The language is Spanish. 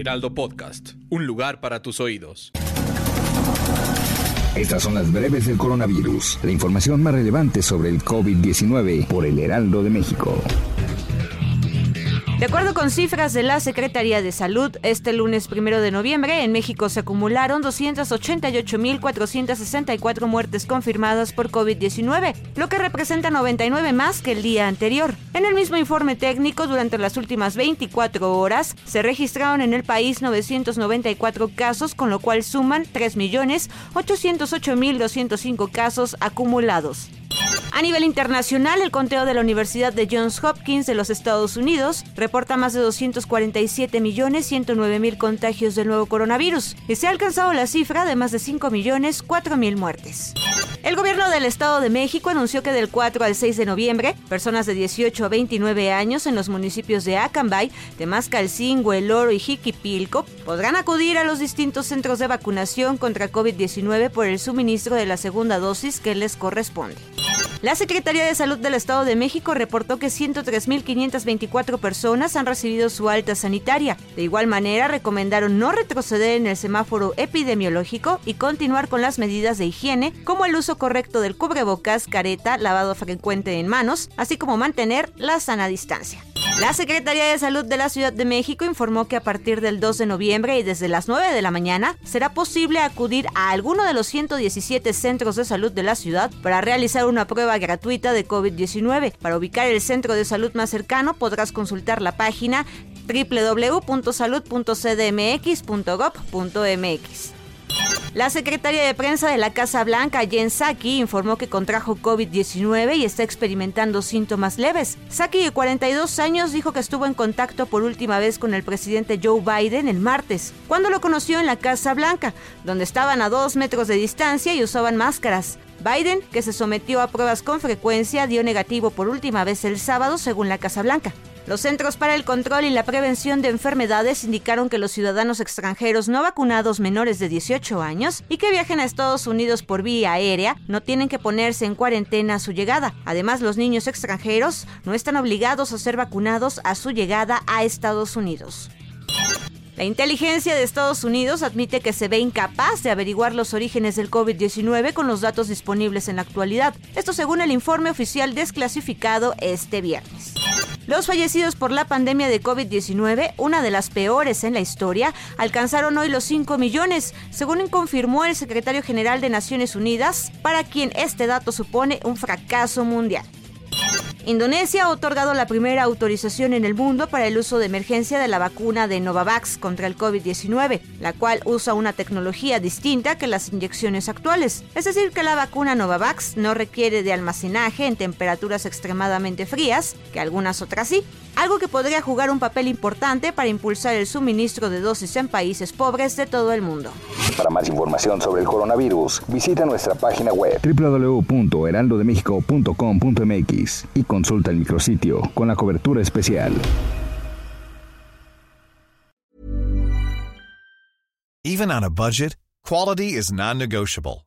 Heraldo Podcast, un lugar para tus oídos. Estas son las breves del coronavirus, la información más relevante sobre el COVID-19 por el Heraldo de México. De acuerdo con cifras de la Secretaría de Salud, este lunes primero de noviembre en México se acumularon 288.464 muertes confirmadas por COVID-19, lo que representa 99 más que el día anterior. En el mismo informe técnico, durante las últimas 24 horas, se registraron en el país 994 casos, con lo cual suman 3.808.205 casos acumulados. A nivel internacional, el conteo de la Universidad de Johns Hopkins de los Estados Unidos reporta más de 247 millones 109 mil contagios del nuevo coronavirus y se ha alcanzado la cifra de más de 5 millones 4 mil muertes. El gobierno del Estado de México anunció que del 4 al 6 de noviembre, personas de 18 a 29 años en los municipios de Acambay, Temascalcingo, El Oro y Jiquipilco podrán acudir a los distintos centros de vacunación contra COVID-19 por el suministro de la segunda dosis que les corresponde. La Secretaría de Salud del Estado de México reportó que 103.524 personas han recibido su alta sanitaria. De igual manera, recomendaron no retroceder en el semáforo epidemiológico y continuar con las medidas de higiene, como el uso correcto del cubrebocas, careta, lavado frecuente en manos, así como mantener la sana distancia. La Secretaría de Salud de la Ciudad de México informó que a partir del 2 de noviembre y desde las 9 de la mañana será posible acudir a alguno de los 117 centros de salud de la ciudad para realizar una prueba gratuita de COVID-19. Para ubicar el centro de salud más cercano podrás consultar la página www.salud.cdmx.gov.mx. La secretaria de prensa de la Casa Blanca, Jen Psaki, informó que contrajo COVID-19 y está experimentando síntomas leves. Psaki, de 42 años, dijo que estuvo en contacto por última vez con el presidente Joe Biden el martes, cuando lo conoció en la Casa Blanca, donde estaban a dos metros de distancia y usaban máscaras. Biden, que se sometió a pruebas con frecuencia, dio negativo por última vez el sábado, según la Casa Blanca. Los Centros para el Control y la Prevención de Enfermedades indicaron que los ciudadanos extranjeros no vacunados menores de 18 años y que viajen a Estados Unidos por vía aérea no tienen que ponerse en cuarentena a su llegada. Además, los niños extranjeros no están obligados a ser vacunados a su llegada a Estados Unidos. La inteligencia de Estados Unidos admite que se ve incapaz de averiguar los orígenes del COVID-19 con los datos disponibles en la actualidad. Esto según el informe oficial desclasificado este viernes. Los fallecidos por la pandemia de COVID-19, una de las peores en la historia, alcanzaron hoy los 5 millones, según confirmó el secretario general de Naciones Unidas, para quien este dato supone un fracaso mundial. Indonesia ha otorgado la primera autorización en el mundo para el uso de emergencia de la vacuna de Novavax contra el COVID-19, la cual usa una tecnología distinta que las inyecciones actuales. Es decir, que la vacuna Novavax no requiere de almacenaje en temperaturas extremadamente frías, que algunas otras sí, algo que podría jugar un papel importante para impulsar el suministro de dosis en países pobres de todo el mundo. Para más información sobre el coronavirus, visita nuestra página web www.heraldodemexico.com.mx y consulta el micrositio con la cobertura especial. Even on a budget, quality is non-negotiable.